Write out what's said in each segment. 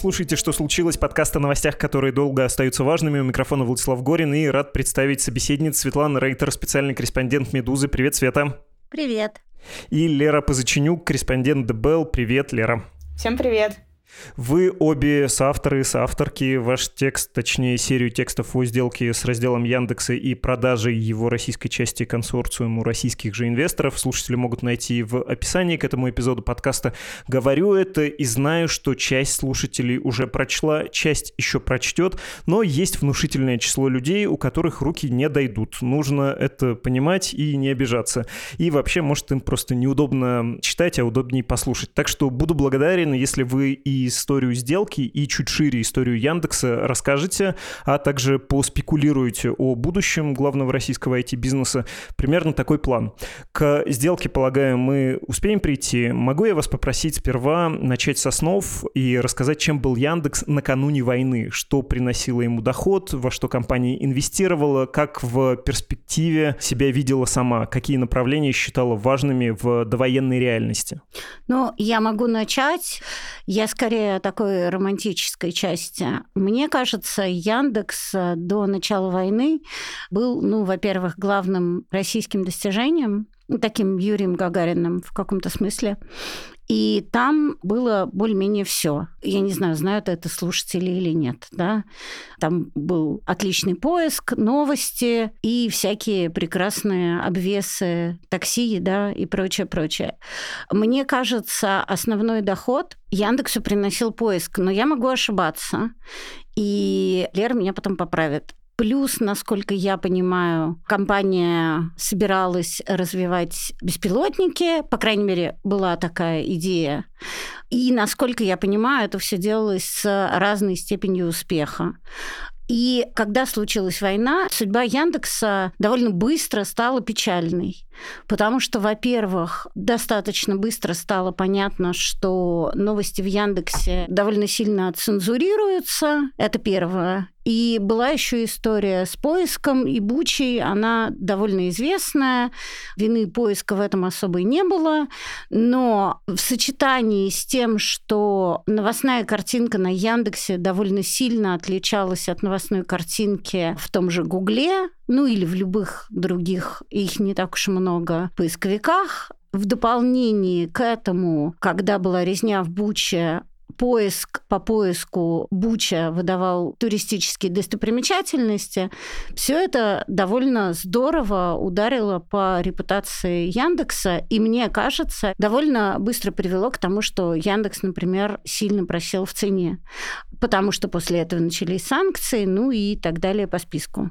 слушаете «Что случилось?» подкаст о новостях, которые долго остаются важными. У микрофона Владислав Горин и рад представить собеседниц Светлана Рейтер, специальный корреспондент «Медузы». Привет, Света. Привет. И Лера Позыченюк, корреспондент ДБЛ. Привет, Лера. Всем привет. Вы обе соавторы, соавторки. Ваш текст, точнее серию текстов о сделке с разделом Яндекса и продажей его российской части консорциуму российских же инвесторов слушатели могут найти в описании к этому эпизоду подкаста. Говорю это и знаю, что часть слушателей уже прочла, часть еще прочтет, но есть внушительное число людей, у которых руки не дойдут. Нужно это понимать и не обижаться. И вообще, может, им просто неудобно читать, а удобнее послушать. Так что буду благодарен, если вы и историю сделки, и чуть шире историю Яндекса расскажете, а также поспекулируете о будущем главного российского IT-бизнеса. Примерно такой план. К сделке, полагаю, мы успеем прийти. Могу я вас попросить сперва начать с основ и рассказать, чем был Яндекс накануне войны, что приносило ему доход, во что компания инвестировала, как в перспективе себя видела сама, какие направления считала важными в довоенной реальности? Ну, я могу начать. Я скорее скорее такой романтической части. Мне кажется, Яндекс э, до начала войны был, ну, во-первых, главным российским достижением, таким Юрием Гагариным в каком-то смысле. И там было более-менее все. Я не знаю, знают это слушатели или нет. Да? Там был отличный поиск, новости и всякие прекрасные обвесы такси да, и прочее, прочее. Мне кажется, основной доход Яндексу приносил поиск, но я могу ошибаться. И Лера меня потом поправит. Плюс, насколько я понимаю, компания собиралась развивать беспилотники, по крайней мере, была такая идея. И, насколько я понимаю, это все делалось с разной степенью успеха. И когда случилась война, судьба Яндекса довольно быстро стала печальной. Потому что, во-первых, достаточно быстро стало понятно, что новости в Яндексе довольно сильно цензурируются. Это первое. И была еще история с поиском, и Бучей, она довольно известная. Вины поиска в этом особой не было. Но в сочетании с тем, что новостная картинка на Яндексе довольно сильно отличалась от новостной картинки в том же Гугле, ну или в любых других, их не так уж много, поисковиках. В дополнение к этому, когда была резня в Буче, поиск по поиску Буча выдавал туристические достопримечательности. Все это довольно здорово ударило по репутации Яндекса, и мне кажется, довольно быстро привело к тому, что Яндекс, например, сильно просел в цене, потому что после этого начались санкции, ну и так далее по списку.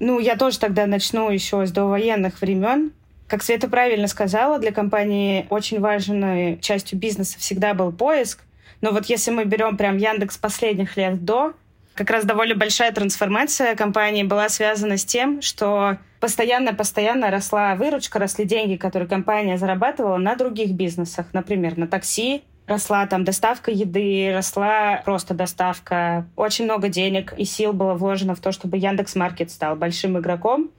Ну, я тоже тогда начну еще с довоенных времен. Как Света правильно сказала, для компании очень важной частью бизнеса всегда был поиск. Но вот если мы берем прям Яндекс последних лет до, как раз довольно большая трансформация компании была связана с тем, что постоянно-постоянно росла выручка, росли деньги, которые компания зарабатывала на других бизнесах, например, на такси, росла там доставка еды, росла просто доставка. Очень много денег и сил было вложено в то, чтобы Яндекс Маркет стал большим игроком.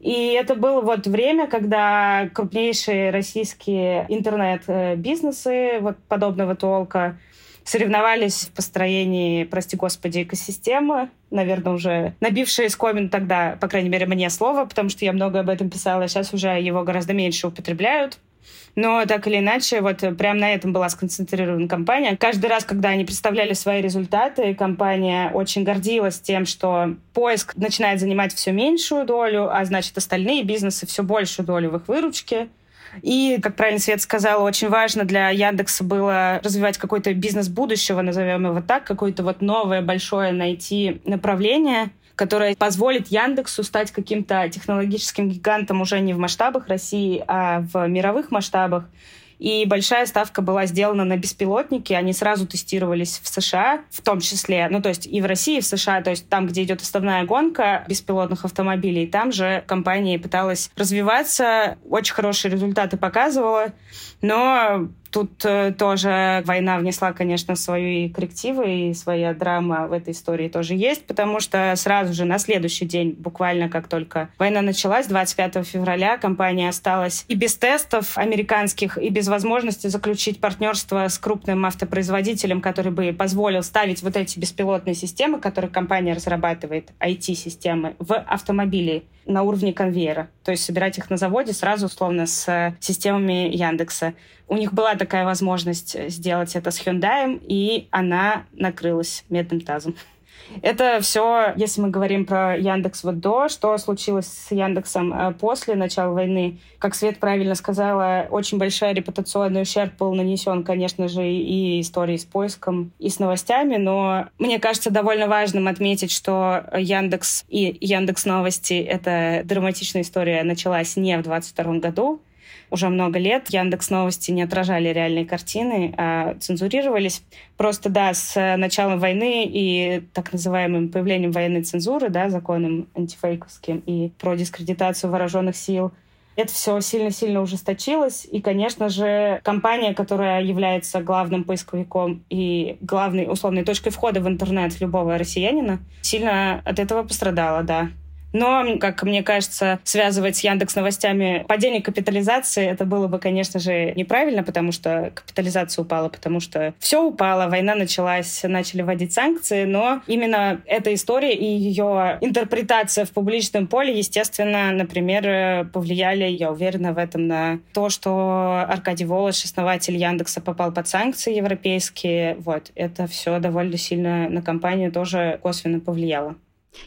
И это было вот время, когда крупнейшие российские интернет-бизнесы вот подобного толка соревновались в построении, прости господи, экосистемы, наверное, уже набившие скомин тогда, по крайней мере, мне слово, потому что я много об этом писала, сейчас уже его гораздо меньше употребляют. Но так или иначе, вот прям на этом была сконцентрирована компания. Каждый раз, когда они представляли свои результаты, компания очень гордилась тем, что поиск начинает занимать все меньшую долю, а значит, остальные бизнесы все большую долю в их выручке. И, как правильно Свет сказала, очень важно для Яндекса было развивать какой-то бизнес будущего, назовем его так, какое-то вот новое большое найти направление, которое позволит Яндексу стать каким-то технологическим гигантом уже не в масштабах России, а в мировых масштабах. И большая ставка была сделана на беспилотники. Они сразу тестировались в США, в том числе, ну, то есть и в России, и в США, то есть там, где идет основная гонка беспилотных автомобилей, там же компания пыталась развиваться, очень хорошие результаты показывала. Но Тут э, тоже война внесла, конечно, свои коррективы, и своя драма в этой истории тоже есть, потому что сразу же на следующий день, буквально как только война началась, 25 февраля, компания осталась и без тестов американских, и без возможности заключить партнерство с крупным автопроизводителем, который бы позволил ставить вот эти беспилотные системы, которые компания разрабатывает, IT-системы, в автомобили на уровне конвейера. То есть собирать их на заводе сразу, условно, с системами Яндекса. У них была такая возможность сделать это с Hyundai, и она накрылась медным тазом. Это все, если мы говорим про Яндекс вот до, что случилось с Яндексом э, после начала войны. Как Свет правильно сказала, очень большая репутационный ущерб был нанесен, конечно же, и истории с поиском, и с новостями, но мне кажется довольно важным отметить, что Яндекс и Яндекс Новости — это драматичная история началась не в 22 году, уже много лет. Яндекс Новости не отражали реальные картины, а цензурировались. Просто, да, с началом войны и так называемым появлением военной цензуры, да, законом антифейковским и про дискредитацию вооруженных сил, это все сильно-сильно ужесточилось. И, конечно же, компания, которая является главным поисковиком и главной условной точкой входа в интернет любого россиянина, сильно от этого пострадала, да. Но, как мне кажется, связывать с Яндекс новостями падение капитализации, это было бы, конечно же, неправильно, потому что капитализация упала, потому что все упало, война началась, начали вводить санкции, но именно эта история и ее интерпретация в публичном поле, естественно, например, повлияли, я уверена в этом, на то, что Аркадий Волош, основатель Яндекса, попал под санкции европейские. Вот, это все довольно сильно на компанию тоже косвенно повлияло.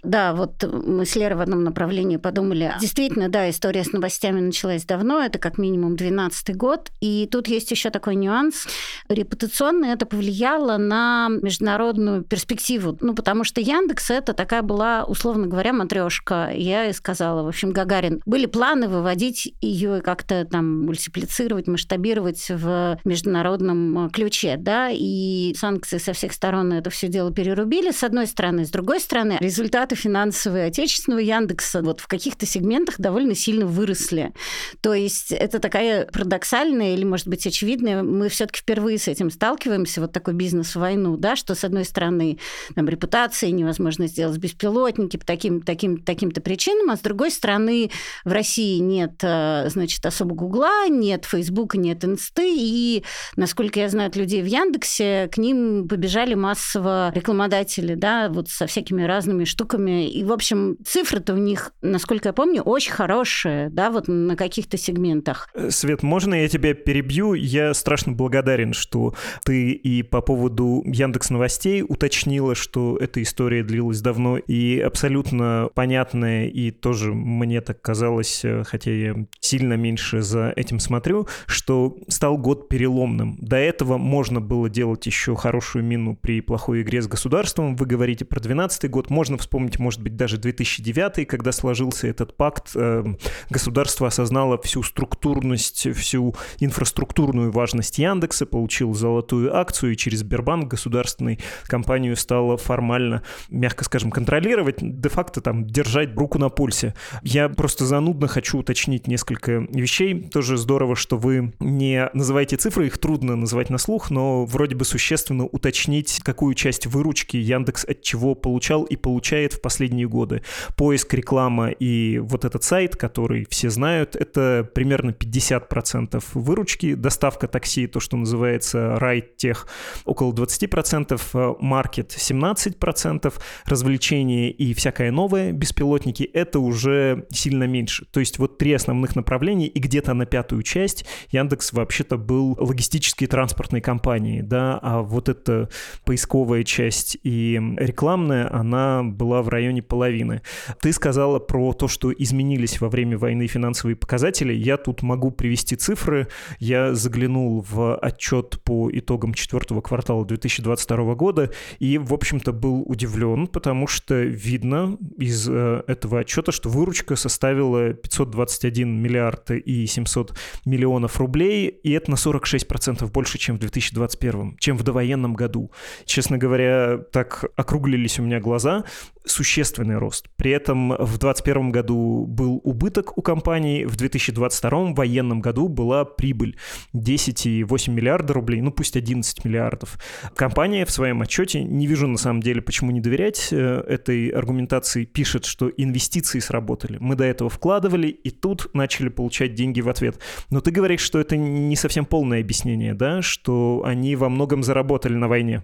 Да, вот мы с Лерой в одном направлении подумали. Действительно, да, история с новостями началась давно, это как минимум 12 год. И тут есть еще такой нюанс. Репутационно это повлияло на международную перспективу. Ну, потому что Яндекс это такая была, условно говоря, матрешка. Я и сказала, в общем, Гагарин. Были планы выводить ее как-то там мультиплицировать, масштабировать в международном ключе, да, и санкции со всех сторон это все дело перерубили, с одной стороны. С другой стороны, результат результаты финансовые отечественного Яндекса вот в каких-то сегментах довольно сильно выросли. То есть это такая парадоксальная или, может быть, очевидная, мы все таки впервые с этим сталкиваемся, вот такой бизнес-войну, да, что, с одной стороны, там, репутация, невозможно сделать беспилотники по таким, таким, таким-то причинам, а с другой стороны, в России нет, э, значит, особо Гугла, нет Фейсбука, нет Инсты, и, насколько я знаю от людей в Яндексе, к ним побежали массово рекламодатели, да, вот со всякими разными штуками, штуками. И, в общем, цифры-то у них, насколько я помню, очень хорошие, да, вот на каких-то сегментах. Э, Свет, можно я тебя перебью? Я страшно благодарен, что ты и по поводу Яндекс Новостей уточнила, что эта история длилась давно и абсолютно понятная, и тоже мне так казалось, э, хотя я сильно меньше за этим смотрю, что стал год переломным. До этого можно было делать еще хорошую мину при плохой игре с государством. Вы говорите про 12 год, можно вспомнить вспомнить, может быть, даже 2009, когда сложился этот пакт, э, государство осознало всю структурность, всю инфраструктурную важность Яндекса, получил золотую акцию, и через Сбербанк государственной компанию стало формально, мягко скажем, контролировать, де-факто там держать руку на пульсе. Я просто занудно хочу уточнить несколько вещей. Тоже здорово, что вы не называете цифры, их трудно называть на слух, но вроде бы существенно уточнить, какую часть выручки Яндекс от чего получал и получает получает в последние годы. Поиск, реклама и вот этот сайт, который все знают, это примерно 50% выручки. Доставка такси, то, что называется райд-тех, около 20%, маркет 17%, развлечения и всякое новое, беспилотники, это уже сильно меньше. То есть вот три основных направления, и где-то на пятую часть Яндекс вообще-то был логистической транспортной компанией, да, а вот эта поисковая часть и рекламная, она была в районе половины. Ты сказала про то, что изменились во время войны финансовые показатели. Я тут могу привести цифры. Я заглянул в отчет по итогам четвертого квартала 2022 года и, в общем-то, был удивлен, потому что видно из э, этого отчета, что выручка составила 521 миллиард и 700 миллионов рублей, и это на 46% больше, чем в 2021, чем в довоенном году. Честно говоря, так округлились у меня глаза. Существенный рост. При этом в 2021 году был убыток у компании, в 2022 военном году была прибыль 10,8 миллиарда рублей, ну пусть 11 миллиардов. Компания в своем отчете, не вижу на самом деле, почему не доверять э, этой аргументации, пишет, что инвестиции сработали. Мы до этого вкладывали, и тут начали получать деньги в ответ. Но ты говоришь, что это не совсем полное объяснение, да, что они во многом заработали на войне.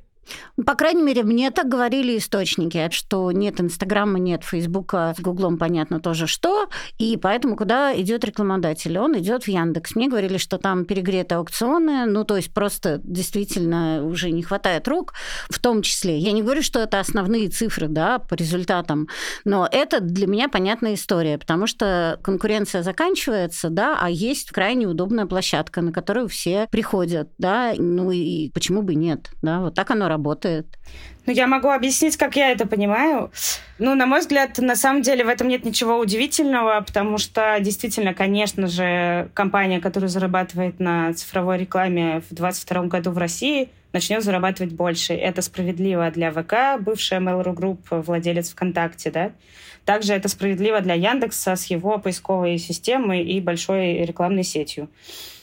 По крайней мере, мне так говорили источники, что нет Инстаграма, нет Фейсбука, с Гуглом понятно тоже что, и поэтому куда идет рекламодатель? Он идет в Яндекс. Мне говорили, что там перегреты аукционы, ну то есть просто действительно уже не хватает рук, в том числе. Я не говорю, что это основные цифры, да, по результатам, но это для меня понятная история, потому что конкуренция заканчивается, да, а есть крайне удобная площадка, на которую все приходят, да, ну и почему бы нет, да, вот так оно работает работает. Ну, я могу объяснить, как я это понимаю. Ну, на мой взгляд, на самом деле в этом нет ничего удивительного, потому что действительно, конечно же, компания, которая зарабатывает на цифровой рекламе в 2022 году в России, начнет зарабатывать больше. Это справедливо для ВК, бывшая Mail.ru Group, владелец ВКонтакте, да. Также это справедливо для Яндекса с его поисковой системой и большой рекламной сетью.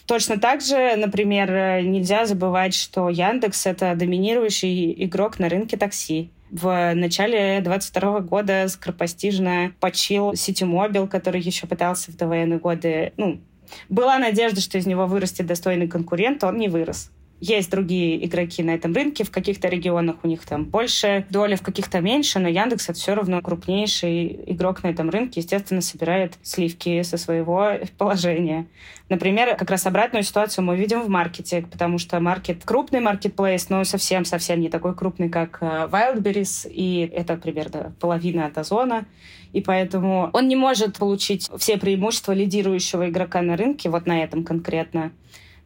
Точно так же, например, нельзя забывать, что Яндекс — это доминирующий игрок на рынке такси. В начале 22 года скоропостижно почил Ситимобил, который еще пытался в довоенные годы... Ну, была надежда, что из него вырастет достойный конкурент, он не вырос. Есть другие игроки на этом рынке, в каких-то регионах у них там больше доля, в каких-то меньше, но Яндекс это все равно крупнейший игрок на этом рынке, естественно, собирает сливки со своего положения. Например, как раз обратную ситуацию мы видим в маркете, потому что маркет крупный маркетплейс, но совсем-совсем не такой крупный, как э, Wildberries, и это примерно половина от Озона. И поэтому он не может получить все преимущества лидирующего игрока на рынке, вот на этом конкретно.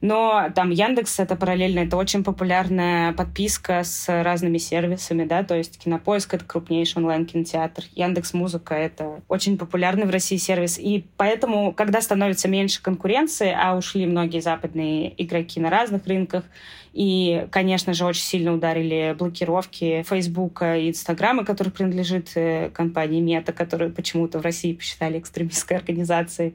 Но там Яндекс — это параллельно, это очень популярная подписка с разными сервисами, да, то есть Кинопоиск — это крупнейший онлайн-кинотеатр, Яндекс Музыка — это очень популярный в России сервис, и поэтому, когда становится меньше конкуренции, а ушли многие западные игроки на разных рынках, и, конечно же, очень сильно ударили блокировки Фейсбука и Инстаграма, который принадлежит э, компании Мета, которую почему-то в России посчитали экстремистской организацией.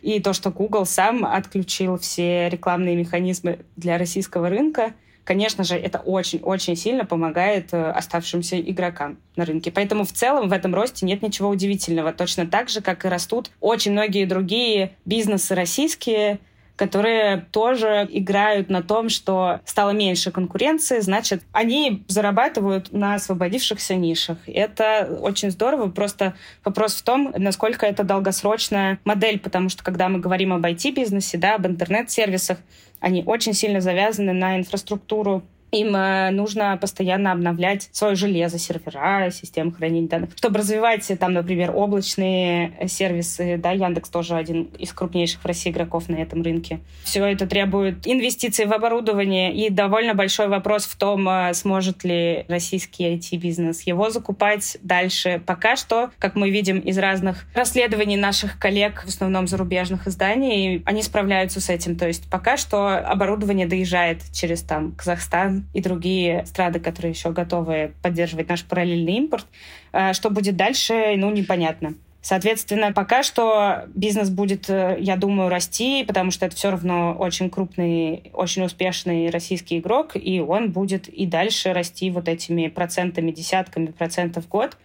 И то, что Google сам отключил все рекламные механизмы для российского рынка, конечно же, это очень-очень сильно помогает э, оставшимся игрокам на рынке. Поэтому в целом в этом росте нет ничего удивительного. Точно так же, как и растут очень многие другие бизнесы российские, которые тоже играют на том, что стало меньше конкуренции, значит, они зарабатывают на освободившихся нишах. Это очень здорово, просто вопрос в том, насколько это долгосрочная модель, потому что когда мы говорим об IT-бизнесе, да, об интернет-сервисах, они очень сильно завязаны на инфраструктуру им э, нужно постоянно обновлять свое железо, сервера, системы хранения данных, чтобы развивать там, например, облачные сервисы. Да, Яндекс тоже один из крупнейших в России игроков на этом рынке. Все это требует инвестиций в оборудование и довольно большой вопрос в том, э, сможет ли российский IT-бизнес его закупать дальше. Пока что, как мы видим из разных расследований наших коллег, в основном зарубежных изданий, они справляются с этим. То есть пока что оборудование доезжает через там Казахстан, и другие страны, которые еще готовы поддерживать наш параллельный импорт. А, что будет дальше, ну, непонятно. Соответственно, пока что бизнес будет, э, я думаю, расти, потому что это все равно очень крупный, очень успешный российский игрок, и он будет и дальше расти вот этими процентами, десятками процентов в год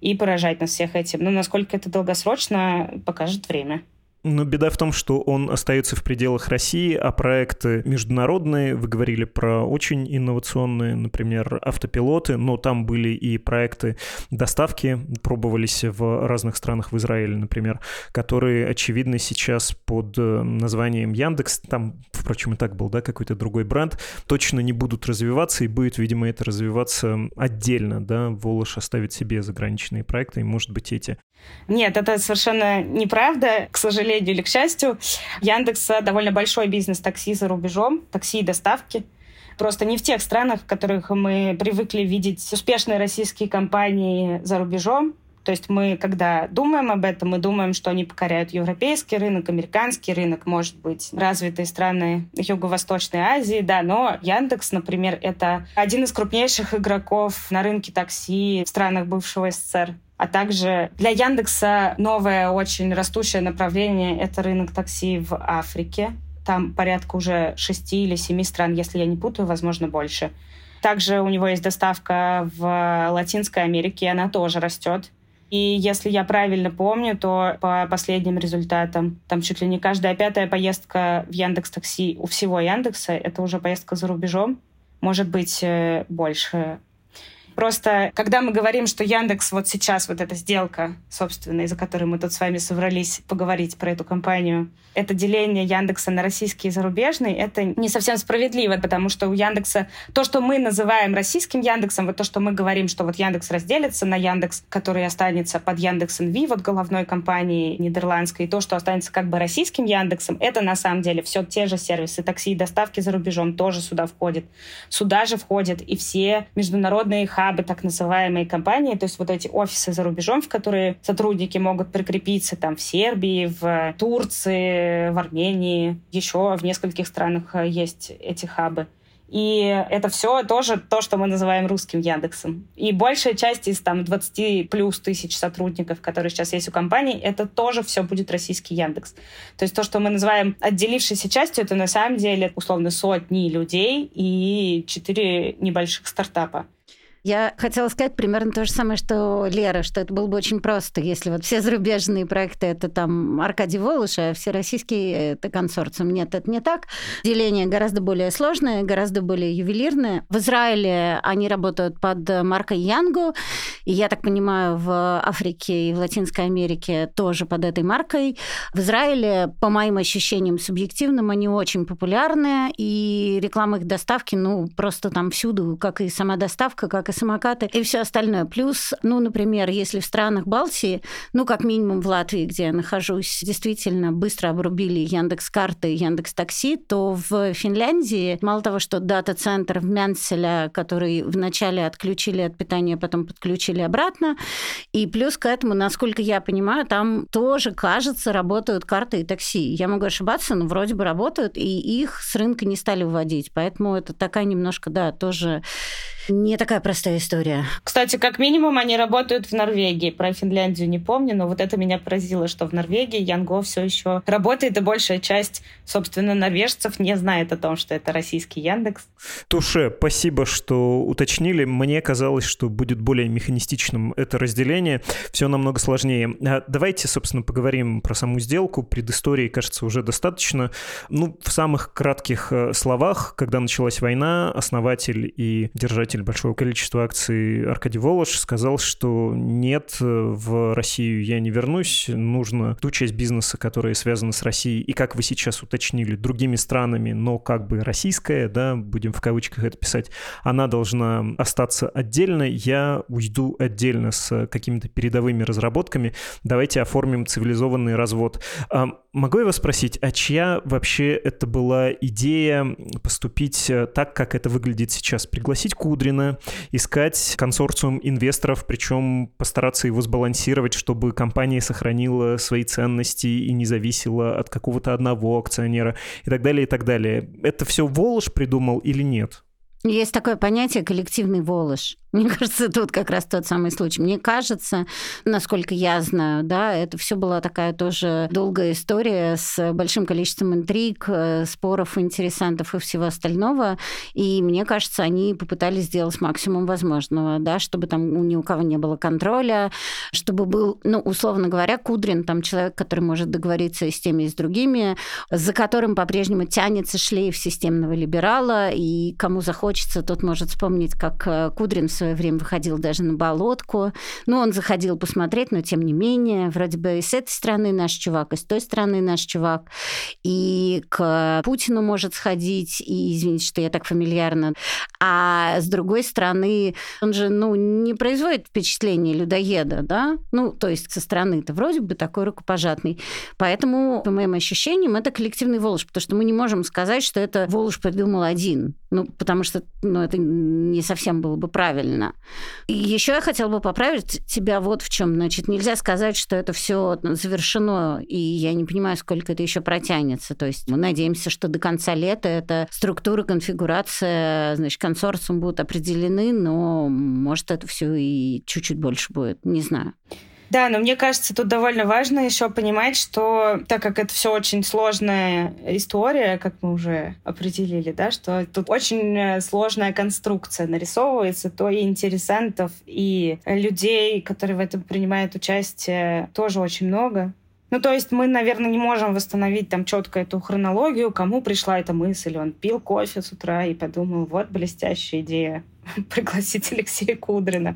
и поражать нас всех этим. Но насколько это долгосрочно, покажет время. Но беда в том, что он остается в пределах России, а проекты международные, вы говорили про очень инновационные, например, автопилоты, но там были и проекты доставки, пробовались в разных странах, в Израиле, например, которые, очевидно, сейчас под э, названием Яндекс, там, впрочем, и так был, да, какой-то другой бренд, точно не будут развиваться, и будет, видимо, это развиваться отдельно, да, Волош оставит себе заграничные проекты, и, может быть, эти. Нет, это совершенно неправда, к сожалению, сожалению или к счастью, Яндекс довольно большой бизнес такси за рубежом, такси и доставки. Просто не в тех странах, в которых мы привыкли видеть успешные российские компании за рубежом, То есть мы, когда думаем об этом, мы думаем, что они покоряют европейский рынок, американский рынок, может быть, развитые страны Юго-Восточной Азии, да, но Яндекс, например, это один из крупнейших игроков на рынке такси в странах бывшего СССР. А также для Яндекса новое очень растущее направление — это рынок такси в Африке. Там порядка уже шести или семи стран, если я не путаю, возможно, больше. Также у него есть доставка в Латинской Америке, она тоже растет. И если я правильно помню, то по последним результатам, там чуть ли не каждая пятая поездка в Яндекс Такси у всего Яндекса — это уже поездка за рубежом. Может быть, э, больше. Просто, когда мы говорим, что Яндекс вот сейчас, вот эта сделка, собственно, из-за которой мы тут с вами собрались поговорить про эту компанию, это деление Яндекса на российский и зарубежный, это не совсем справедливо, потому что у Яндекса то, что мы называем российским Яндексом, вот то, что мы говорим, что вот Яндекс разделится на Яндекс, который останется под Яндекс НВ, вот головной компании нидерландской, и то, что останется как бы российским Яндексом, это на самом деле все те же сервисы такси и доставки за рубежом тоже сюда входят. Сюда же входят и все международные хабы, так называемые компании, то есть вот эти офисы за рубежом, в которые сотрудники могут прикрепиться там в Сербии, в Турции, в Армении, еще в нескольких странах э, есть эти хабы. И это все тоже то, что мы называем русским Яндексом. И большая часть из там 20 плюс тысяч сотрудников, которые сейчас есть у компании, это тоже все будет российский Яндекс. То есть то, что мы называем отделившейся частью, это на самом деле условно сотни людей и четыре небольших стартапа. Я хотела сказать примерно то же самое, что Лера, что это было бы очень просто, если вот все зарубежные проекты это там Аркадий Волош, а все российские это консорциум. Нет, это не так. Деление гораздо более сложное, гораздо более ювелирное. В Израиле они работают под маркой Янгу, и я так понимаю, в Африке и в Латинской Америке тоже под этой маркой. В Израиле, по моим ощущениям субъективным, они очень популярны, и реклама их доставки, ну, просто там всюду, как и сама доставка, как и самокаты и все остальное. Плюс, ну, например, если в странах Балтии, ну, как минимум в Латвии, где я нахожусь, действительно быстро обрубили Яндекс карты Яндекс такси, то в Финляндии мало того, что дата-центр в Мянселя, который вначале отключили от питания, потом подключили обратно, и плюс к этому, насколько я понимаю, там тоже, кажется, работают карты и такси. Я могу ошибаться, но вроде бы работают, и их с рынка не стали вводить. Поэтому это такая немножко, да, тоже не такая простая история. Кстати, как минимум они работают в Норвегии. Про Финляндию не помню, но вот это меня поразило, что в Норвегии Янго все еще работает, и большая часть, собственно, норвежцев не знает о том, что это российский Яндекс. Туше, спасибо, что уточнили. Мне казалось, что будет более механистичным это разделение. Все намного сложнее. А давайте, собственно, поговорим про саму сделку. Предыстории, кажется, уже достаточно. Ну, в самых кратких э, словах, когда началась война, основатель и держатель руководитель большого количества акций Аркадий Волош сказал, что нет, в Россию я не вернусь, нужно ту часть бизнеса, которая связана с Россией, и как вы сейчас уточнили, другими странами, но как бы российская, да, будем в кавычках это писать, она должна остаться отдельно, я уйду отдельно с какими-то передовыми разработками, давайте оформим цивилизованный развод. Могу я вас спросить, а чья вообще это была идея поступить так, как это выглядит сейчас? Пригласить Кудри, Кудрина, искать консорциум инвесторов, причем постараться его сбалансировать, чтобы компания сохранила свои ценности и не зависела от какого-то одного акционера и так далее, и так далее. Это все Волош придумал или нет? Есть такое понятие коллективный Волош. Мне кажется, тут как раз тот самый случай. Мне кажется, насколько я знаю, да, это все была такая тоже долгая история с большим количеством интриг, э, споров, интересантов и всего остального. И мне кажется, они попытались сделать максимум возможного, да, чтобы там ни у кого не было контроля, чтобы был, ну, условно говоря, Кудрин, там человек, который может договориться и с теми, и с другими, за которым по-прежнему тянется шлейф системного либерала, и кому захочется, тот может вспомнить, как э, Кудрин в свое время выходил даже на болотку. Ну, он заходил посмотреть, но тем не менее, вроде бы и с этой стороны наш чувак, и с той стороны наш чувак. И к Путину может сходить, и, извините, что я так фамильярно. А с другой стороны, он же, ну, не производит впечатление людоеда, да? Ну, то есть со стороны-то вроде бы такой рукопожатный. Поэтому, по моим ощущениям, это коллективный Волож, потому что мы не можем сказать, что это Волож придумал один. Ну, потому что ну, это не совсем было бы правильно правильно. Еще я хотела бы поправить тебя вот в чем. Значит, нельзя сказать, что это все завершено, и я не понимаю, сколько это еще протянется. То есть мы надеемся, что до конца лета эта структура, конфигурация, значит, консорциум будут определены, но может это все и чуть-чуть больше будет, не знаю. Да, но мне кажется, тут довольно важно еще понимать, что так как это все очень сложная история, как мы уже определили, да, что тут очень э, сложная конструкция нарисовывается, то и интересантов, и людей, которые в этом принимают участие, тоже очень много. Ну, то есть мы, наверное, не можем восстановить там четко эту хронологию, кому пришла эта мысль. Он пил кофе с утра и подумал, вот блестящая идея пригласить Алексея Кудрина.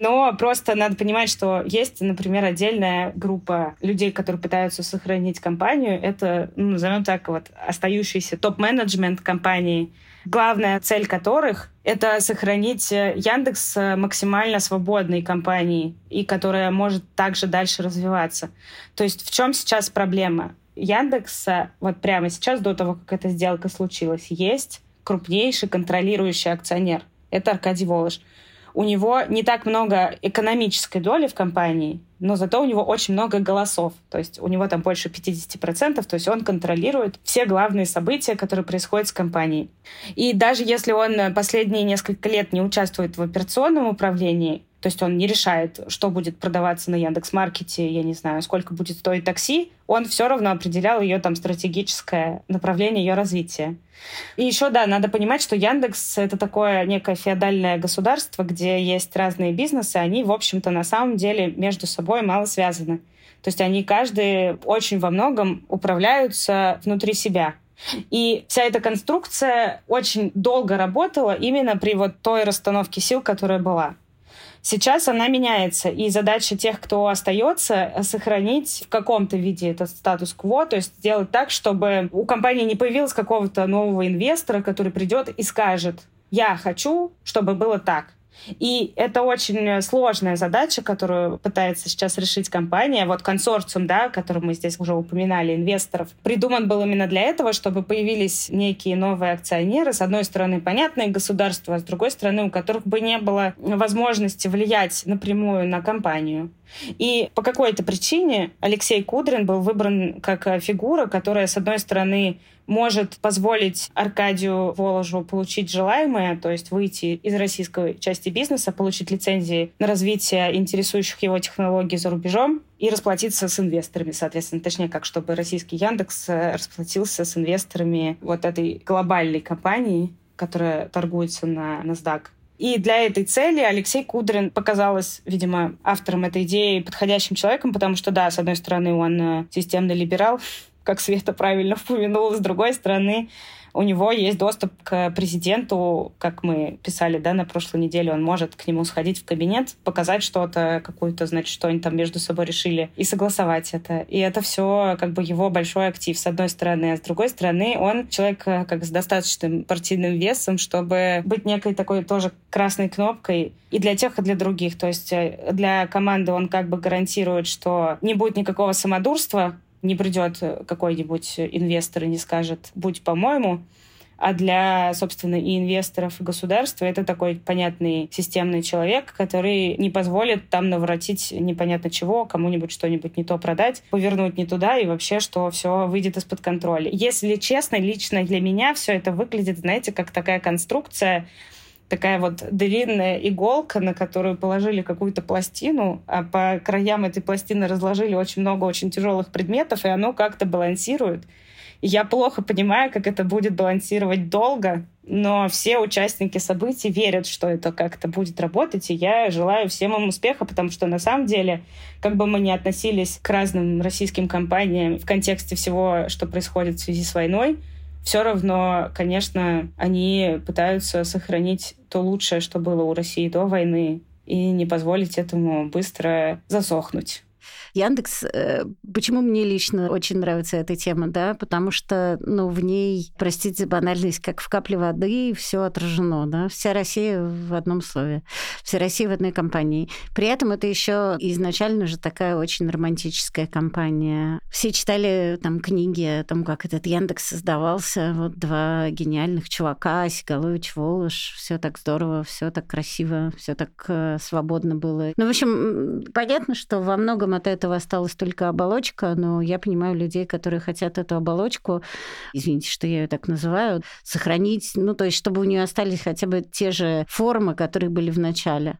Но просто надо понимать, что есть, например, отдельная группа людей, которые пытаются сохранить компанию. Это, ну, назовем так, вот остающийся топ-менеджмент компании, главная цель которых — это сохранить Яндекс максимально свободной компанией, и которая может также дальше развиваться. То есть в чем сейчас проблема? Яндекса вот прямо сейчас, до того, как эта сделка случилась, есть крупнейший контролирующий акционер. Это Аркадий Волош у него не так много экономической доли в компании, но зато у него очень много голосов. То есть у него там больше 50%, то есть он контролирует все главные события, которые происходят с компанией. И даже если он последние несколько лет не участвует в операционном управлении, то есть он не решает, что будет продаваться на Яндекс.Маркете, я не знаю, сколько будет стоить такси, он все равно определял ее там стратегическое направление ее развития. И еще, да, надо понимать, что Яндекс — это такое некое феодальное государство, где есть разные бизнесы, они, в общем-то, на самом деле между собой мало связаны. То есть они каждый очень во многом управляются внутри себя. И вся эта конструкция очень долго работала именно при вот той расстановке сил, которая была. Сейчас она меняется, и задача тех, кто остается, сохранить в каком-то виде этот статус-кво, то есть сделать так, чтобы у компании не появилось какого-то нового инвестора, который придет и скажет, я хочу, чтобы было так. И это очень сложная задача, которую пытается сейчас решить компания. Вот консорциум, да, который мы здесь уже упоминали, инвесторов, придуман был именно для этого, чтобы появились некие новые акционеры. С одной стороны, понятные государства, а с другой стороны, у которых бы не было возможности влиять напрямую на компанию. И по какой-то причине Алексей Кудрин был выбран как фигура, которая, с одной стороны, может позволить Аркадию Воложу получить желаемое, то есть выйти из российской части бизнеса, получить лицензии на развитие интересующих его технологий за рубежом и расплатиться с инвесторами, соответственно, точнее, как чтобы российский Яндекс э, расплатился с инвесторами вот этой глобальной компании, которая торгуется на NASDAQ. И для этой цели Алексей Кудрин показалось, видимо, автором этой идеи подходящим человеком, потому что, да, с одной стороны, он э, системный либерал, как Света правильно упомянула. С другой стороны, у него есть доступ к президенту, как мы писали, да, на прошлой неделе, он может к нему сходить в кабинет, показать что-то, какую-то, значит, что они там между собой решили, и согласовать это. И это все как бы его большой актив, с одной стороны. А с другой стороны, он человек э, как с достаточным партийным весом, чтобы быть некой такой тоже красной кнопкой и для тех, и для других. То есть э, для команды он как бы гарантирует, что не будет никакого самодурства, не придет какой-нибудь инвестор и не скажет «будь по-моему», а для, собственно, и инвесторов, и государства это такой понятный системный человек, который не позволит там наворотить непонятно чего, кому-нибудь что-нибудь не то продать, повернуть не туда, и вообще, что все выйдет из-под контроля. Если честно, лично для меня все это выглядит, знаете, как такая конструкция, такая вот длинная иголка, на которую положили какую-то пластину, а по краям этой пластины разложили очень много очень тяжелых предметов, и оно как-то балансирует. Я плохо понимаю, как это будет балансировать долго, но все участники событий верят, что это как-то будет работать, и я желаю всем им успеха, потому что на самом деле, как бы мы ни относились к разным российским компаниям в контексте всего, что происходит в связи с войной, все равно, конечно, они пытаются сохранить то лучшее, что было у России до войны, и не позволить этому быстро засохнуть. Яндекс, э, почему мне лично очень нравится эта тема, да, потому что, ну, в ней, простите банальность, как в капле воды, все отражено, да, вся Россия в одном слове, вся Россия в одной компании. При этом это еще изначально же такая очень романтическая компания. Все читали там книги о том, как этот Яндекс создавался, вот два гениальных чувака, Сигалович, Волош, все так здорово, все так красиво, все так э, свободно было. Ну, в общем, понятно, что во многом от этого осталась только оболочка, но я понимаю людей, которые хотят эту оболочку, извините, что я ее так называю, сохранить, ну, то есть, чтобы у нее остались хотя бы те же формы, которые были в начале.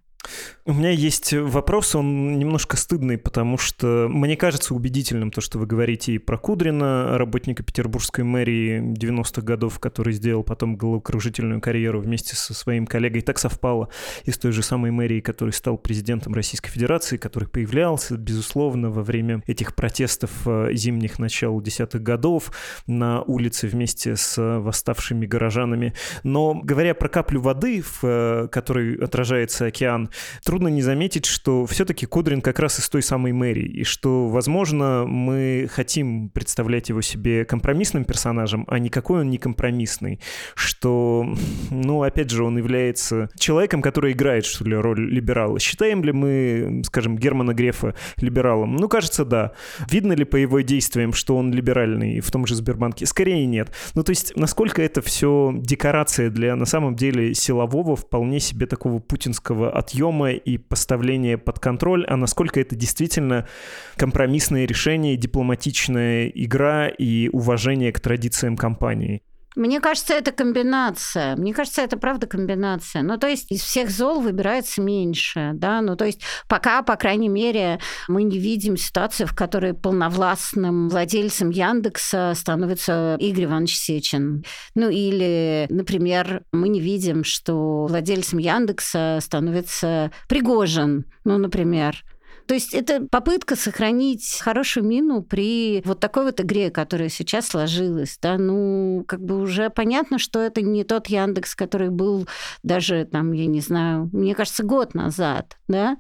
У меня есть вопрос, он немножко стыдный, потому что мне кажется убедительным то, что вы говорите и про Кудрина, работника петербургской мэрии 90-х годов, который сделал потом головокружительную карьеру вместе со своим коллегой. Так совпало из той же самой мэрии, который стал президентом Российской Федерации, который появлялся, безусловно, во время этих протестов э, зимних начал десятых годов на улице вместе с восставшими горожанами. Но говоря про каплю воды, в э, которой отражается океан, трудно не заметить, что все-таки Кудрин как раз из той самой мэрии, и что, возможно, мы хотим представлять его себе компромиссным персонажем, а никакой он не компромиссный, что, ну, опять же, он является человеком, который играет, что ли, роль либерала. Считаем ли мы, скажем, Германа Грефа либералом? Ну, кажется, да. Видно ли по его действиям, что он либеральный в том же Сбербанке? Скорее нет. Ну, то есть, насколько это все декорация для, на самом деле, силового, вполне себе такого путинского отъема приема и поставление под контроль, а насколько это действительно компромиссное решение, дипломатичная игра и уважение к традициям компании. Мне кажется, это комбинация. Мне кажется, это правда комбинация. Ну, то есть из всех зол выбирается меньше, да. Ну, то есть пока, по крайней мере, мы не видим ситуацию, в которой полновластным владельцем Яндекса становится Игорь Иванович Сечин. Ну, или, например, мы не видим, что владельцем Яндекса становится Пригожин, ну, например. То есть это попытка сохранить хорошую мину при вот такой вот игре, которая сейчас сложилась. Да? Ну, как бы уже понятно, что это не тот Яндекс, который был даже там, я не знаю, мне кажется, год назад, да?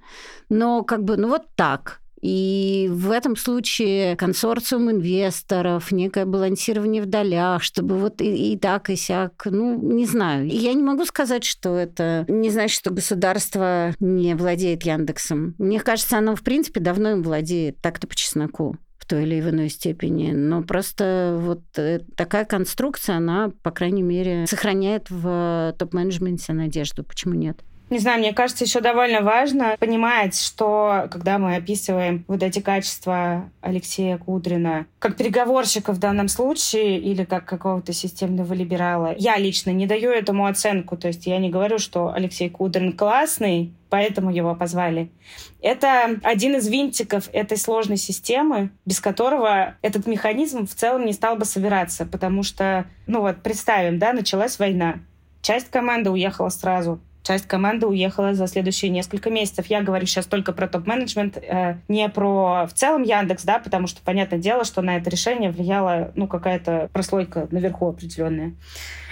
Но как бы, ну вот так. И в этом случае консорциум инвесторов, некое балансирование в долях, чтобы вот и, и так, и сяк, ну, не знаю. Я не могу сказать, что это не значит, что государство не владеет Яндексом. Мне кажется, оно, в принципе, давно им владеет, так-то по чесноку в той или иной степени. Но просто вот э, такая конструкция, она, по крайней мере, сохраняет в топ-менеджменте надежду. Почему нет? Не знаю, мне кажется, еще довольно важно понимать, что когда мы описываем вот эти качества Алексея Кудрина как переговорщика в данном случае или как какого-то системного либерала, я лично не даю этому оценку. То есть я не говорю, что Алексей Кудрин классный, поэтому его позвали. Это один из винтиков этой сложной системы, без которого этот механизм в целом не стал бы собираться, потому что, ну вот, представим, да, началась война. Часть команды уехала сразу, часть команды уехала за следующие несколько месяцев. Я говорю сейчас только про топ-менеджмент, э, не про в целом Яндекс, да, потому что, понятное дело, что на это решение влияла, ну, какая-то прослойка наверху определенная.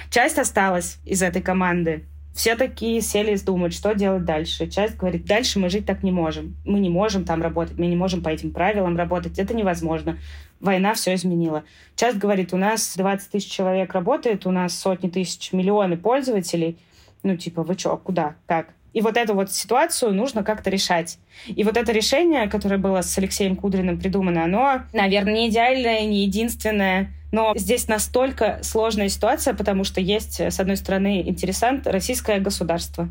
Часть осталась из этой команды. Все такие сели думать, что делать дальше. Часть говорит, дальше мы жить так не можем. Мы не можем там работать, мы не можем по этим правилам работать. Это невозможно. Война все изменила. Часть говорит, у нас 20 тысяч человек работает, у нас сотни тысяч, миллионы пользователей – ну, типа, вы что, куда, как? И вот эту вот ситуацию нужно как-то решать. И вот это решение, которое было с Алексеем Кудриным придумано, оно, наверное, не идеальное, не единственное, но здесь настолько сложная ситуация, потому что есть, с одной стороны, интересант российское государство,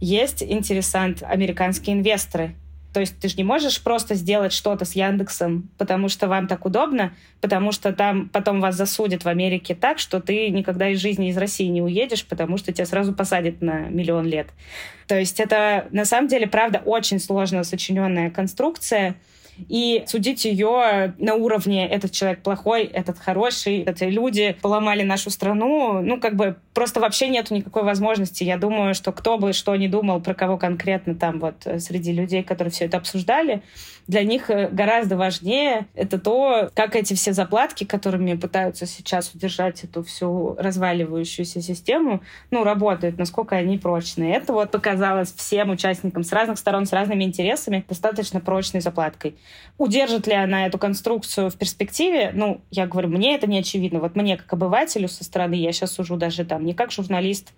есть интересант американские инвесторы, то есть ты же не можешь просто сделать что-то с Яндексом, потому что вам так удобно, потому что там потом вас засудят в Америке так, что ты никогда из жизни из России не уедешь, потому что тебя сразу посадят на миллион лет. То есть это на самом деле, правда, очень сложно сочиненная конструкция, и судить ее на уровне этот человек плохой, этот хороший, эти люди поломали нашу страну, ну, как бы просто вообще нету никакой возможности. Я думаю, что кто бы что ни думал про кого конкретно там вот э, среди людей, которые все это обсуждали, для них э, гораздо важнее это то, как эти все заплатки, которыми пытаются сейчас удержать эту всю разваливающуюся систему, ну, работают, насколько они прочные. Это вот показалось всем участникам с разных сторон, с разными интересами достаточно прочной заплаткой. Удержит ли она эту конструкцию в перспективе? Ну, я говорю, мне это не очевидно. Вот мне, как обывателю со стороны, я сейчас сужу даже там не как журналист,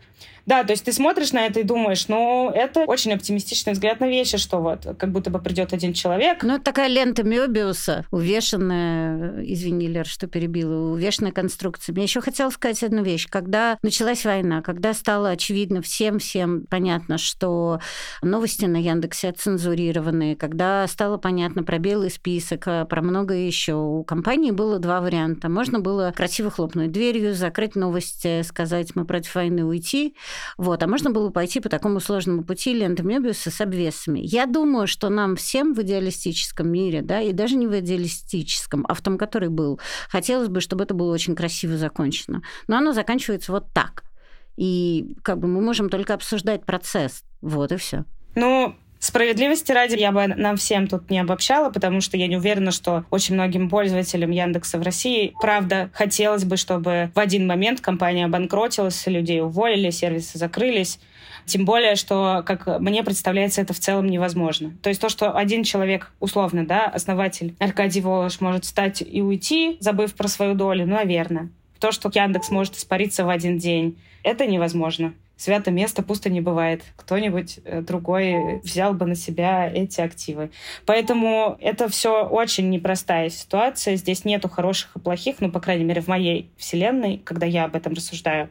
да, то есть ты смотришь на это и думаешь, ну, это очень оптимистичный взгляд на вещи, что вот как будто бы придет один человек. Ну, такая лента Мёбиуса, увешанная, извини, Лер, что перебила, увешанная конструкция. Мне еще хотелось сказать одну вещь. Когда началась война, когда стало очевидно всем-всем понятно, что новости на Яндексе цензурированы, когда стало понятно про белый список, а про многое еще, у компании было два варианта. Можно было красиво хлопнуть дверью, закрыть новости, сказать, мы против войны уйти, вот. А можно было пойти по такому сложному пути ленты Мебиуса с обвесами. Я думаю, что нам всем в идеалистическом мире, да, и даже не в идеалистическом, а в том, который был, хотелось бы, чтобы это было очень красиво закончено. Но оно заканчивается вот так. И как бы мы можем только обсуждать процесс. Вот и все. Ну, Справедливости ради, я бы нам всем тут не обобщала, потому что я не уверена, что очень многим пользователям Яндекса в России, правда, хотелось бы, чтобы в один момент компания обанкротилась, людей уволили, сервисы закрылись. Тем более, что, как мне представляется, это в целом невозможно. То есть то, что один человек, условно, да, основатель Аркадий Волош может встать и уйти, забыв про свою долю, ну, наверное. То, что Яндекс может испариться в один день, это невозможно свято место пусто не бывает. Кто-нибудь э, другой взял бы на себя эти активы. Поэтому это все очень непростая ситуация. Здесь нету хороших и плохих, ну, по крайней мере, в моей вселенной, когда я об этом рассуждаю.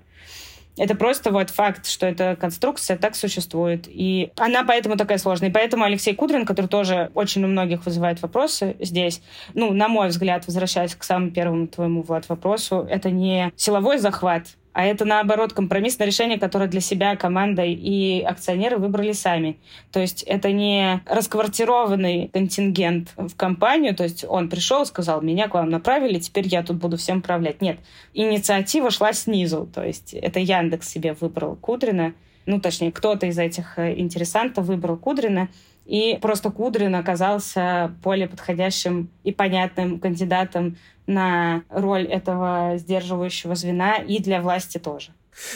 Это просто вот факт, что эта конструкция так существует. И она поэтому такая сложная. И поэтому Алексей Кудрин, который тоже очень у многих вызывает вопросы здесь, ну, на мой взгляд, возвращаясь к самому первому твоему, Влад, вопросу, это не силовой захват, а это, наоборот, компромиссное решение, которое для себя команда и акционеры выбрали сами. То есть это не расквартированный контингент в компанию, то есть он пришел, сказал, меня к вам направили, теперь я тут буду всем управлять. Нет, инициатива шла снизу, то есть это Яндекс себе выбрал Кудрина, ну, точнее, кто-то из этих э, интересантов выбрал Кудрина, и просто Кудрин оказался более подходящим и понятным кандидатом на роль этого сдерживающего звена и для власти тоже.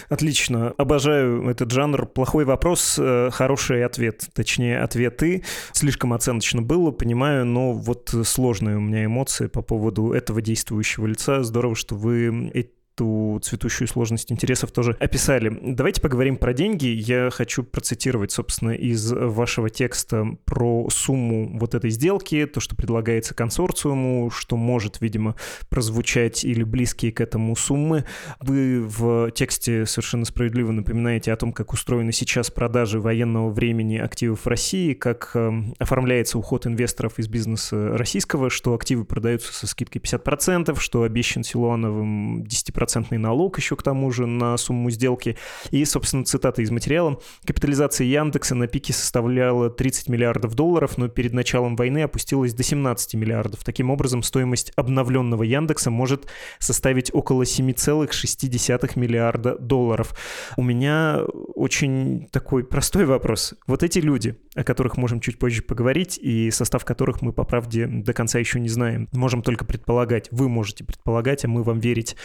Отлично. Обожаю этот жанр. Плохой вопрос, э, хороший ответ. Точнее, ответы. Слишком оценочно было, понимаю, но вот сложные у меня эмоции по поводу этого действующего лица. Здорово, что вы эту цветущую сложность интересов тоже описали. Давайте поговорим про деньги. Я хочу процитировать, собственно, из вашего текста про сумму вот этой сделки, то, что предлагается консорциуму, что может, видимо, прозвучать или близкие к этому суммы. Вы в тексте совершенно справедливо напоминаете о том, как устроены сейчас продажи военного времени активов России, как э, оформляется уход инвесторов из бизнеса российского, что активы продаются со скидкой 50%, что обещан Силуановым 10% процентный налог еще к тому же на сумму сделки. И, собственно, цитата из материала. Капитализация Яндекса на пике составляла 30 миллиардов долларов, но перед началом войны опустилась до 17 миллиардов. Таким образом, стоимость обновленного Яндекса может составить около 7,6 миллиарда долларов. У меня очень такой простой вопрос. Вот эти люди, о которых можем чуть позже поговорить, и состав которых мы, по правде, до конца еще не знаем, можем только предполагать. Вы можете предполагать, а мы вам верить.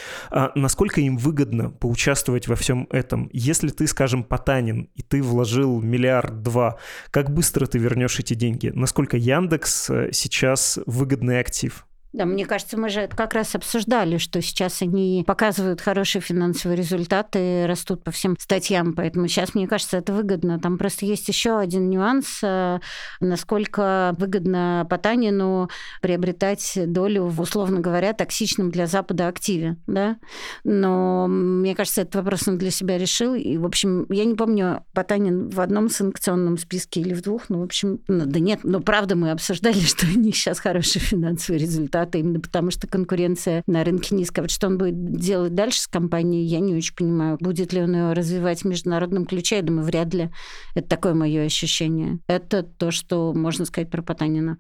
А насколько им выгодно поучаствовать во всем этом? Если ты, скажем, Потанин, и ты вложил миллиард два, как быстро ты вернешь эти деньги? Насколько Яндекс э, сейчас выгодный актив? Да, мне кажется, мы же как раз обсуждали, что сейчас они показывают хорошие финансовые результаты, растут по всем статьям, поэтому сейчас, мне кажется, это выгодно. Там просто есть еще один нюанс, э, насколько выгодно Потанину приобретать долю в, условно говоря, токсичном для Запада активе, да? Но мне кажется, этот вопрос он для себя решил, и, в общем, я не помню, Потанин в одном санкционном списке или в двух, ну, в общем, ну, да нет, но правда мы обсуждали, что у них сейчас хороший финансовый результат результаты, именно потому что конкуренция на рынке низкая. Вот что он будет делать дальше с компанией, я не очень понимаю. Будет ли он ее развивать в международном ключе, я думаю, вряд ли. Это такое мое ощущение. Это то, что можно сказать про Потанина.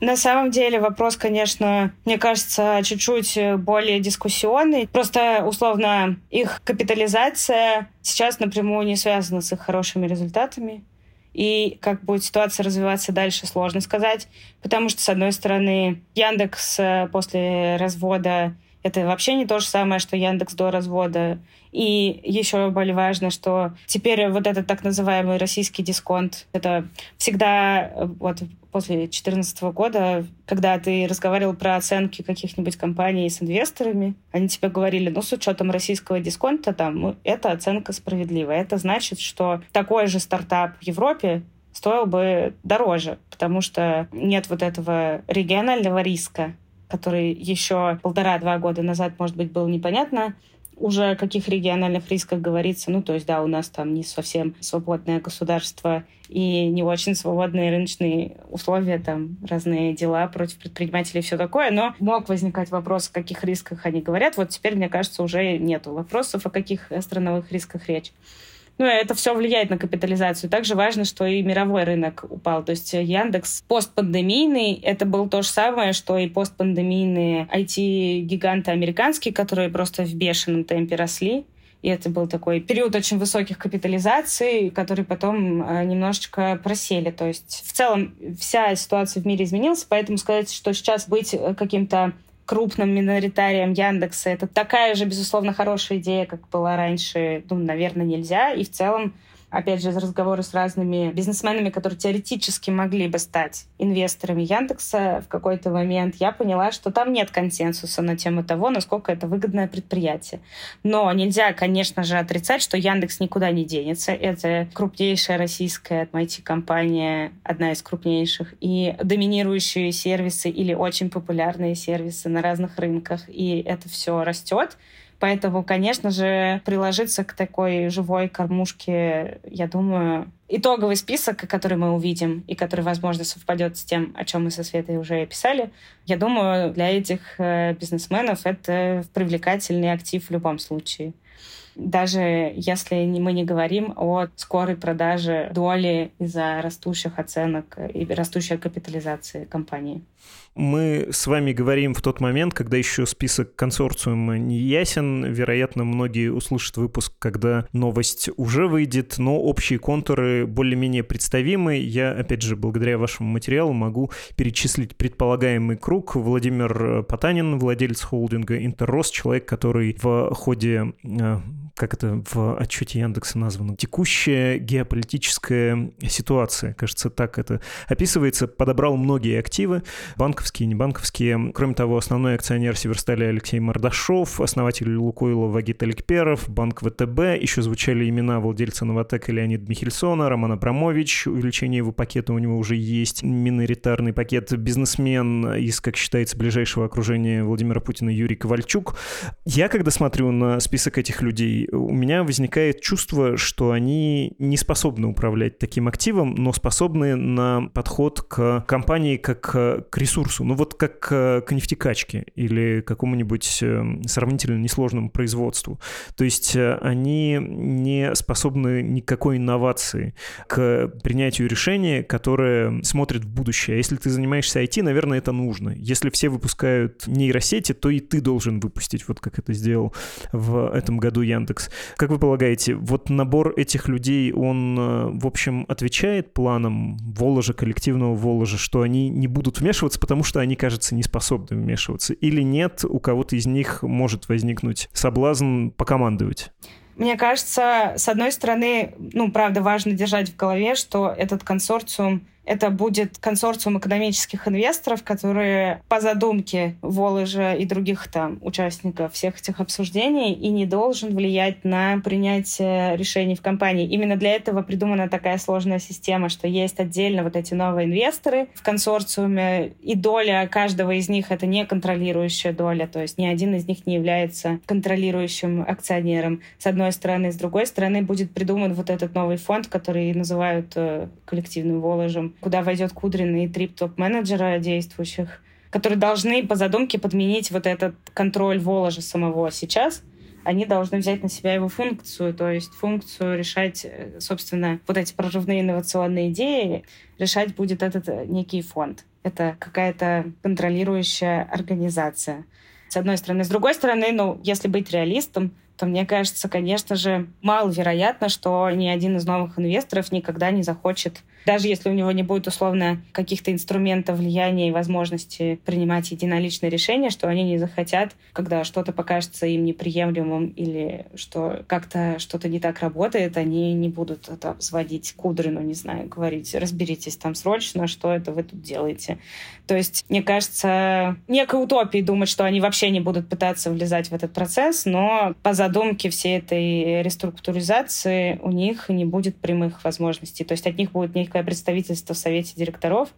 На самом деле вопрос, конечно, мне кажется, чуть-чуть более дискуссионный. Просто, условно, их капитализация сейчас напрямую не связана с их хорошими результатами. И как будет ситуация развиваться дальше, сложно сказать, потому что, с одной стороны, Яндекс э, после развода Это вообще не то же самое, что Яндекс до развода. И еще более важно, что теперь вот этот так называемый российский дисконт, это всегда вот после 2014 года, когда ты разговаривал про оценки каких-нибудь компаний с инвесторами, они тебе говорили, ну, с учетом российского дисконта, там, ну, эта оценка справедливая. Это значит, что такой же стартап в Европе стоил бы дороже, потому что нет вот этого регионального риска, который еще полтора-два года назад, может быть, было непонятно, уже о каких региональных рисках говорится. Ну, то есть, да, у нас там не совсем свободное государство и не очень свободные рыночные условия, там разные дела против предпринимателей и все такое, но мог возникать вопрос, о каких рисках они говорят. Вот теперь, мне кажется, уже нету вопросов, о каких страновых рисках речь. Ну, это все влияет на капитализацию. Также важно, что и мировой рынок упал. То есть Яндекс постпандемийный, это был то же самое, что и постпандемийные IT-гиганты американские, которые просто в бешеном темпе росли. И это был такой период очень высоких капитализаций, которые потом э, немножечко просели. То есть в целом вся ситуация в мире изменилась, поэтому сказать, что сейчас быть э, каким-то крупным миноритарием Яндекса. Это такая же, безусловно, хорошая идея, как была раньше, ну, наверное, нельзя. И в целом опять же, из разговора с разными бизнесменами, которые теоретически могли бы стать инвесторами Яндекса в какой-то момент, я поняла, что там нет консенсуса на тему того, насколько это выгодное предприятие. Но нельзя, конечно же, отрицать, что Яндекс никуда не денется. Это крупнейшая российская IT-компания, одна из крупнейших, и доминирующие сервисы или очень популярные сервисы на разных рынках, и это все растет. Поэтому, конечно же, приложиться к такой живой кормушке, я думаю, итоговый список, который мы увидим и который, возможно, совпадет с тем, о чем мы со Светой уже писали, я думаю, для этих э, бизнесменов это привлекательный актив в любом случае даже если мы не говорим о скорой продаже доли из-за растущих оценок и растущей капитализации компании. Мы с вами говорим в тот момент, когда еще список консорциума не ясен. Вероятно, многие услышат выпуск, когда новость уже выйдет, но общие контуры более-менее представимы. Я, опять же, благодаря вашему материалу могу перечислить предполагаемый круг. Владимир Потанин, владелец холдинга «Интеррос», человек, который в ходе э, как это в отчете Яндекса названо, текущая геополитическая ситуация, кажется, так это описывается, подобрал многие активы, банковские, небанковские. Кроме того, основной акционер Северстали Алексей Мордашов, основатель Лукойла Вагит Аликперов, банк ВТБ, еще звучали имена владельца Новотека Леонид Михельсона, Роман Абрамович, увеличение его пакета у него уже есть, миноритарный пакет, бизнесмен из, как считается, ближайшего окружения Владимира Путина Юрий Ковальчук. Я, когда смотрю на список этих людей, у меня возникает чувство, что они не способны управлять таким активом, но способны на подход к компании как к ресурсу. Ну вот как к нефтекачке или какому-нибудь эм, сравнительно несложному производству. То есть э, они не способны никакой инновации к принятию решения, которое смотрит в будущее. А если ты занимаешься IT, наверное, это нужно. Если все выпускают нейросети, то и ты должен выпустить, вот как это сделал в этом году Яндекс Яндекс. Как вы полагаете, вот набор этих людей, он, э, в общем, отвечает планам Воложа, коллективного Воложа, что они не будут вмешиваться, потому что они, кажется, не способны вмешиваться? Или нет, у кого-то из них может возникнуть соблазн покомандовать? Мне кажется, с одной стороны, ну, правда, важно держать в голове, что этот консорциум это будет консорциум экономических инвесторов, которые по задумке Воложа и других там участников всех этих обсуждений и не должен влиять на принятие решений в компании. Именно для этого придумана такая сложная система, что есть отдельно вот эти новые инвесторы в консорциуме, и доля каждого из них — это не контролирующая доля, то есть ни один из них не является контролирующим акционером, с одной стороны. С другой стороны, будет придуман вот этот новый фонд, который называют э, коллективным Воложем, куда войдет Кудрин и три топ-менеджера действующих, которые должны по задумке подменить вот этот контроль Воложа самого сейчас. Они должны взять на себя его функцию, то есть функцию решать, э, собственно, вот эти прорывные инновационные идеи, решать будет этот э, некий фонд. Это какая-то контролирующая организация. С одной стороны. С другой стороны, ну, если быть реалистом, то мне кажется, конечно же, маловероятно, что ни один из новых инвесторов никогда не захочет даже если у него не будет условно каких-то инструментов влияния и возможности принимать единоличные решения, что они не захотят, когда что-то покажется им неприемлемым или что как-то что-то не так работает, они не будут это взводить Кудрину, не знаю, говорить, разберитесь там срочно, что это вы тут делаете. То есть, мне кажется, некой утопией думать, что они вообще не будут пытаться влезать в этот процесс, но по задумке всей этой реструктуризации у них не будет прямых возможностей. То есть от них будет некая представительство в совете директоров,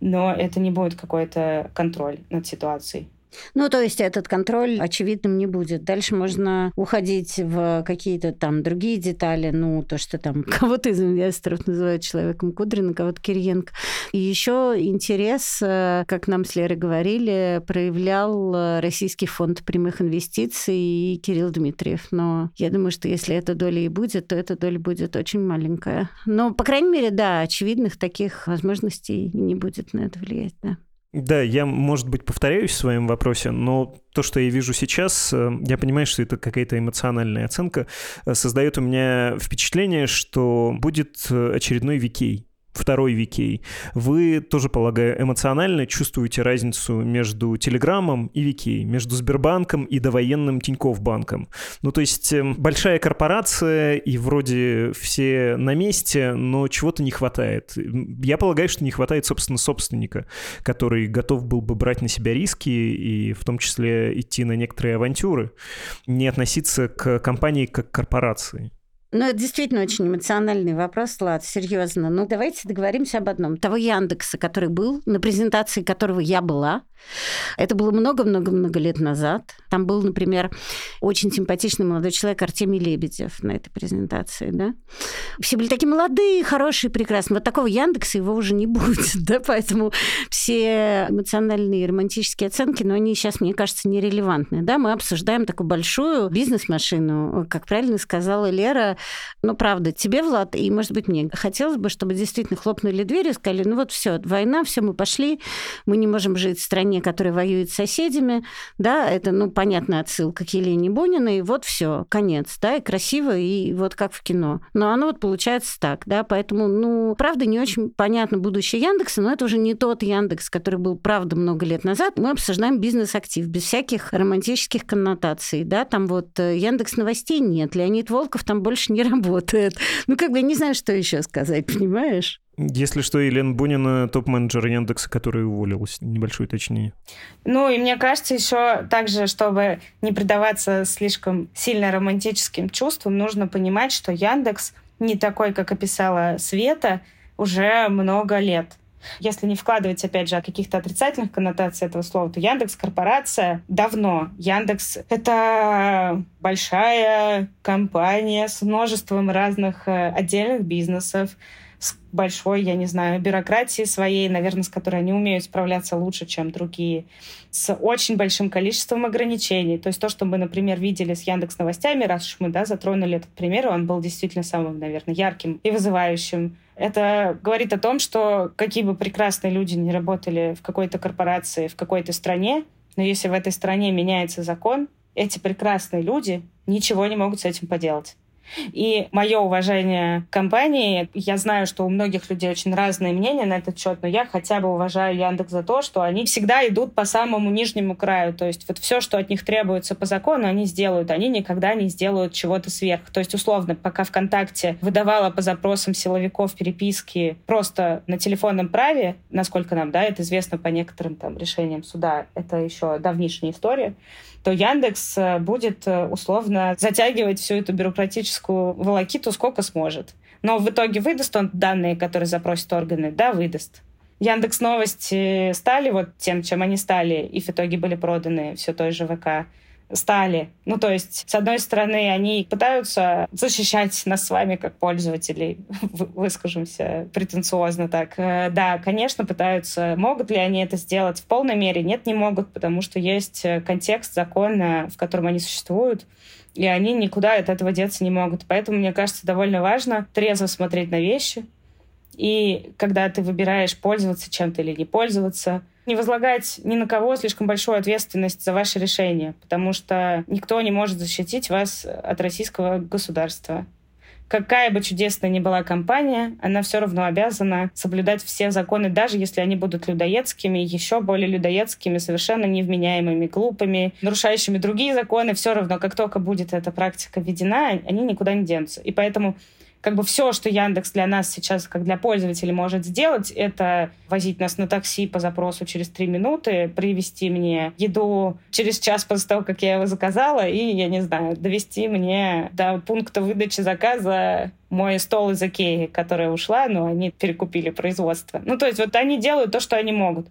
но это не будет какой-то контроль над ситуацией. Ну, то есть этот контроль очевидным не будет. Дальше можно уходить в какие-то там другие детали, ну, то, что там кого-то из инвесторов называют человеком Кудрина, кого-то Кириенко. И еще интерес, э, как нам с Лерой говорили, проявлял э, Российский фонд прямых инвестиций и Кирилл Дмитриев. Но я думаю, что если эта доля и будет, то эта доля будет очень маленькая. Но, по крайней мере, да, очевидных таких возможностей не будет на это влиять, да. Да, я, может быть, повторяюсь в своем вопросе, но то, что я вижу сейчас, э, я понимаю, что это какая-то эмоциональная оценка, э, создает у меня впечатление, что будет э, очередной Викей второй Викей, вы тоже, полагаю, эмоционально чувствуете разницу между Телеграмом и Викей, между Сбербанком и довоенным Тинькофф банком. Ну, то есть эм, большая корпорация, и вроде все на месте, но чего-то не хватает. Я полагаю, что не хватает, собственно, собственника, который готов был бы брать на себя риски и в том числе идти на некоторые авантюры, не относиться к компании как к корпорации. Ну, это действительно очень эмоциональный вопрос, Влад, серьезно. Ну, давайте договоримся об одном. Того Яндекса, который был, на презентации которого я была, это было много-много-много лет назад. Там был, например, очень симпатичный молодой человек Артемий Лебедев на этой презентации, да. Все были такие молодые, хорошие, прекрасные. Вот такого Яндекса его уже не будет, да, поэтому все эмоциональные романтические оценки, но они сейчас, мне кажется, нерелевантны, да. Мы обсуждаем такую большую бизнес-машину, как правильно сказала Лера, ну, правда, тебе, Влад, и, может быть, мне хотелось бы, чтобы действительно хлопнули дверью и сказали, ну вот все, война, все, мы пошли, мы не можем жить в стране, которая воюет с соседями, да, это, ну, понятная отсылка к Елене Бониной, и вот все, конец, да, и красиво, и вот как в кино. Но оно вот получается так, да, поэтому, ну, правда, не очень понятно будущее Яндекса, но это уже не тот Яндекс, который был, правда, много лет назад. Мы обсуждаем бизнес-актив без всяких романтических коннотаций, да, там вот э, Яндекс новостей нет, Леонид Волков там больше не работает. Ну, как бы я не знаю, что еще сказать, понимаешь? Если что, Елена Бунина топ-менеджер Яндекса, который уволилась. Небольшое уточнение. Ну, и мне кажется, еще также, чтобы не предаваться слишком сильно романтическим чувствам, нужно понимать, что Яндекс не такой, как описала Света, уже много лет. Если не вкладывать, опять же, каких-то отрицательных коннотаций этого слова, то Яндекс корпорация давно. Яндекс — это большая компания с множеством разных э, отдельных бизнесов, с большой, я не знаю, бюрократией своей, наверное, с которой они умеют справляться лучше, чем другие, с очень большим количеством ограничений. То есть то, что мы, например, видели с Яндекс Новостями, раз уж мы да, затронули этот пример, он был действительно самым, наверное, ярким и вызывающим это говорит о том, что какие бы прекрасные люди не работали в какой-то корпорации, в какой-то стране, но если в этой стране меняется закон, эти прекрасные люди ничего не могут с этим поделать. И мое уважение компании, я знаю, что у многих людей очень разные мнения на этот счет, но я хотя бы уважаю Яндекс за то, что они всегда идут по самому нижнему краю. То есть вот все, что от них требуется по закону, они сделают. Они никогда не сделают чего-то сверх. То есть условно, пока ВКонтакте выдавала по запросам силовиков переписки просто на телефонном праве, насколько нам, да, это известно по некоторым там решениям суда, это еще давнишняя история, то Яндекс э, будет э, условно затягивать всю эту бюрократическую волокиту сколько сможет. Но в итоге выдаст он данные, которые запросят органы? Да, выдаст. Яндекс Новости стали вот тем, чем они стали, и в итоге были проданы все той же ВК стали. Ну, то есть, с одной стороны, они пытаются защищать нас с вами как пользователей, выскажемся претенциозно так. Э, да, конечно, пытаются. Могут ли они это сделать в полной мере? Нет, не могут, потому что есть э, контекст закона, в котором они существуют, и они никуда от этого деться не могут. Поэтому, мне кажется, довольно важно трезво смотреть на вещи, и когда ты выбираешь пользоваться чем-то или не пользоваться — не возлагать ни на кого слишком большую ответственность за ваше решение, потому что никто не может защитить вас от российского государства. Какая бы чудесная ни была компания, она все равно обязана соблюдать все законы, даже если они будут людоедскими, еще более людоедскими, совершенно невменяемыми, глупыми, нарушающими другие законы. Все равно, как только будет эта практика введена, они никуда не денутся. И поэтому как бы все, что Яндекс для нас сейчас, как для пользователей, может сделать, это возить нас на такси по запросу через три минуты, привезти мне еду через час после того, как я его заказала, и, я не знаю, довести мне до пункта выдачи заказа мой стол из Икеи, которая ушла, но они перекупили производство. Ну, то есть вот они делают то, что они могут.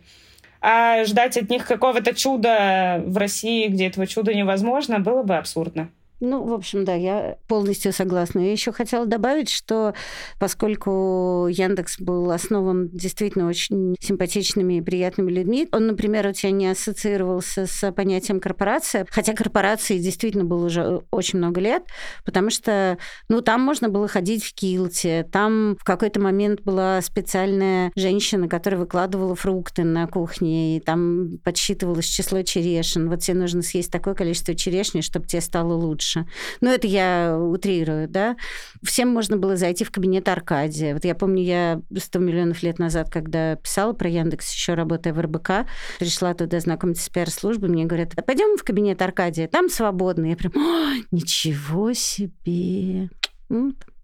А ждать от них какого-то чуда в России, где этого чуда невозможно, было бы абсурдно. Ну, в общем, да, я полностью согласна. Я еще хотела добавить, что поскольку Яндекс был основан действительно очень симпатичными и приятными людьми, он, например, у тебя не ассоциировался с понятием корпорация, хотя корпорации действительно было уже очень много лет, потому что, ну, там можно было ходить в килте, там в какой-то момент была специальная женщина, которая выкладывала фрукты на кухне, и там подсчитывалось число черешин. Вот тебе нужно съесть такое количество черешни, чтобы тебе стало лучше лучше. Но это я утрирую, да. Всем можно было зайти в кабинет Аркадия. Вот я помню, я 100 миллионов лет назад, когда писала про Яндекс, еще работая в РБК, пришла туда знакомиться с пиар-службой, мне говорят, пойдем в кабинет Аркадия, там свободно. Я прям, ничего себе.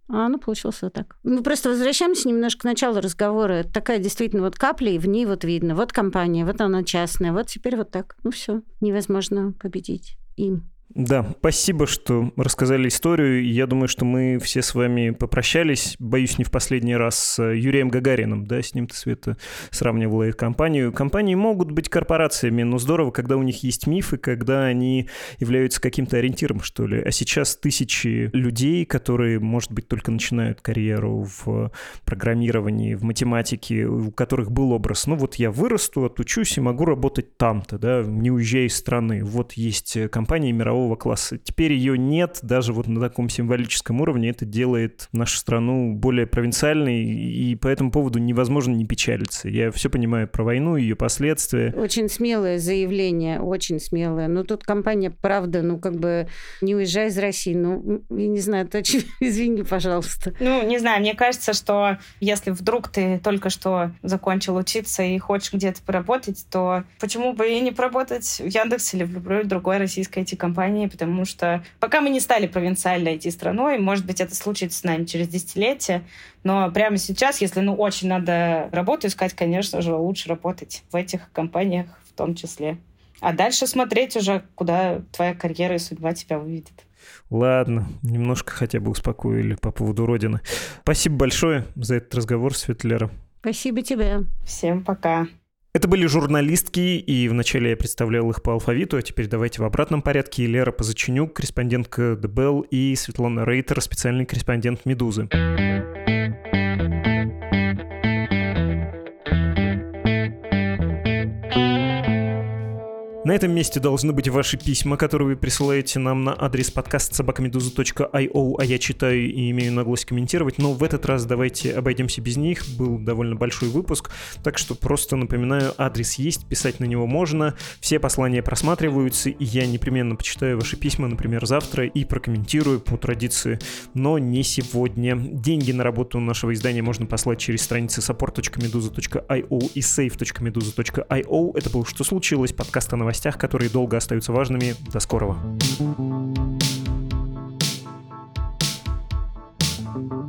А, ну, получилось вот так. Мы просто возвращаемся немножко к началу разговора. Это такая действительно вот капля, и в ней вот видно. Вот компания, вот она частная, вот теперь вот так. Ну, все, невозможно победить им. Да, спасибо, что рассказали историю. Я думаю, что мы все с вами попрощались, боюсь, не в последний раз, с Юрием Гагарином, да, с ним ты, Света, сравнивала их компанию. Компании могут быть корпорациями, но здорово, когда у них есть мифы, когда они являются каким-то ориентиром, что ли. А сейчас тысячи людей, которые, может быть, только начинают карьеру в программировании, в математике, у которых был образ, ну вот я вырасту, отучусь и могу работать там-то, да, не уезжая из страны. Вот есть компании мирового мирового класса. Теперь ее нет даже вот на таком символическом уровне. Это делает нашу страну более провинциальной, и по этому поводу невозможно не печалиться. Я все понимаю про войну, ее последствия. Очень смелое заявление, очень смелое. Но тут компания, правда, ну как бы не уезжай из России. Ну, я не знаю, это очень... Извини, пожалуйста. Ну, не знаю, мне кажется, что если вдруг ты только что закончил учиться и хочешь где-то поработать, то почему бы и не поработать в Яндексе или в любой другой российской IT-компании? Компании, потому что пока мы не стали провинциальной IT-страной, может быть, это случится с нами через десятилетия, но прямо сейчас, если ну очень надо работу искать, конечно же, лучше работать в этих компаниях в том числе. А дальше смотреть уже, куда твоя карьера и судьба тебя выведет. Ладно, немножко хотя бы успокоили по поводу Родины. Спасибо большое за этот разговор, Светлера. Спасибо тебе. Всем пока. Это были журналистки, и вначале я представлял их по алфавиту, а теперь давайте в обратном порядке. Лера Позаченюк, корреспондентка ДБЛ, и Светлана Рейтер, специальный корреспондент «Медузы». На этом месте должны быть ваши письма, которые вы присылаете нам на адрес подкаст собакамедуза.io, а я читаю и имею наглость комментировать, но в этот раз давайте обойдемся без них. Был довольно большой выпуск, так что просто напоминаю, адрес есть, писать на него можно, все послания просматриваются, и я непременно почитаю ваши письма, например, завтра, и прокомментирую по традиции, но не сегодня. Деньги на работу нашего издания можно послать через страницы support.meduza.io и save.meduza.io. Это было «Что случилось?» подкаст о новостях новостях, которые долго остаются важными. До скорого. thank you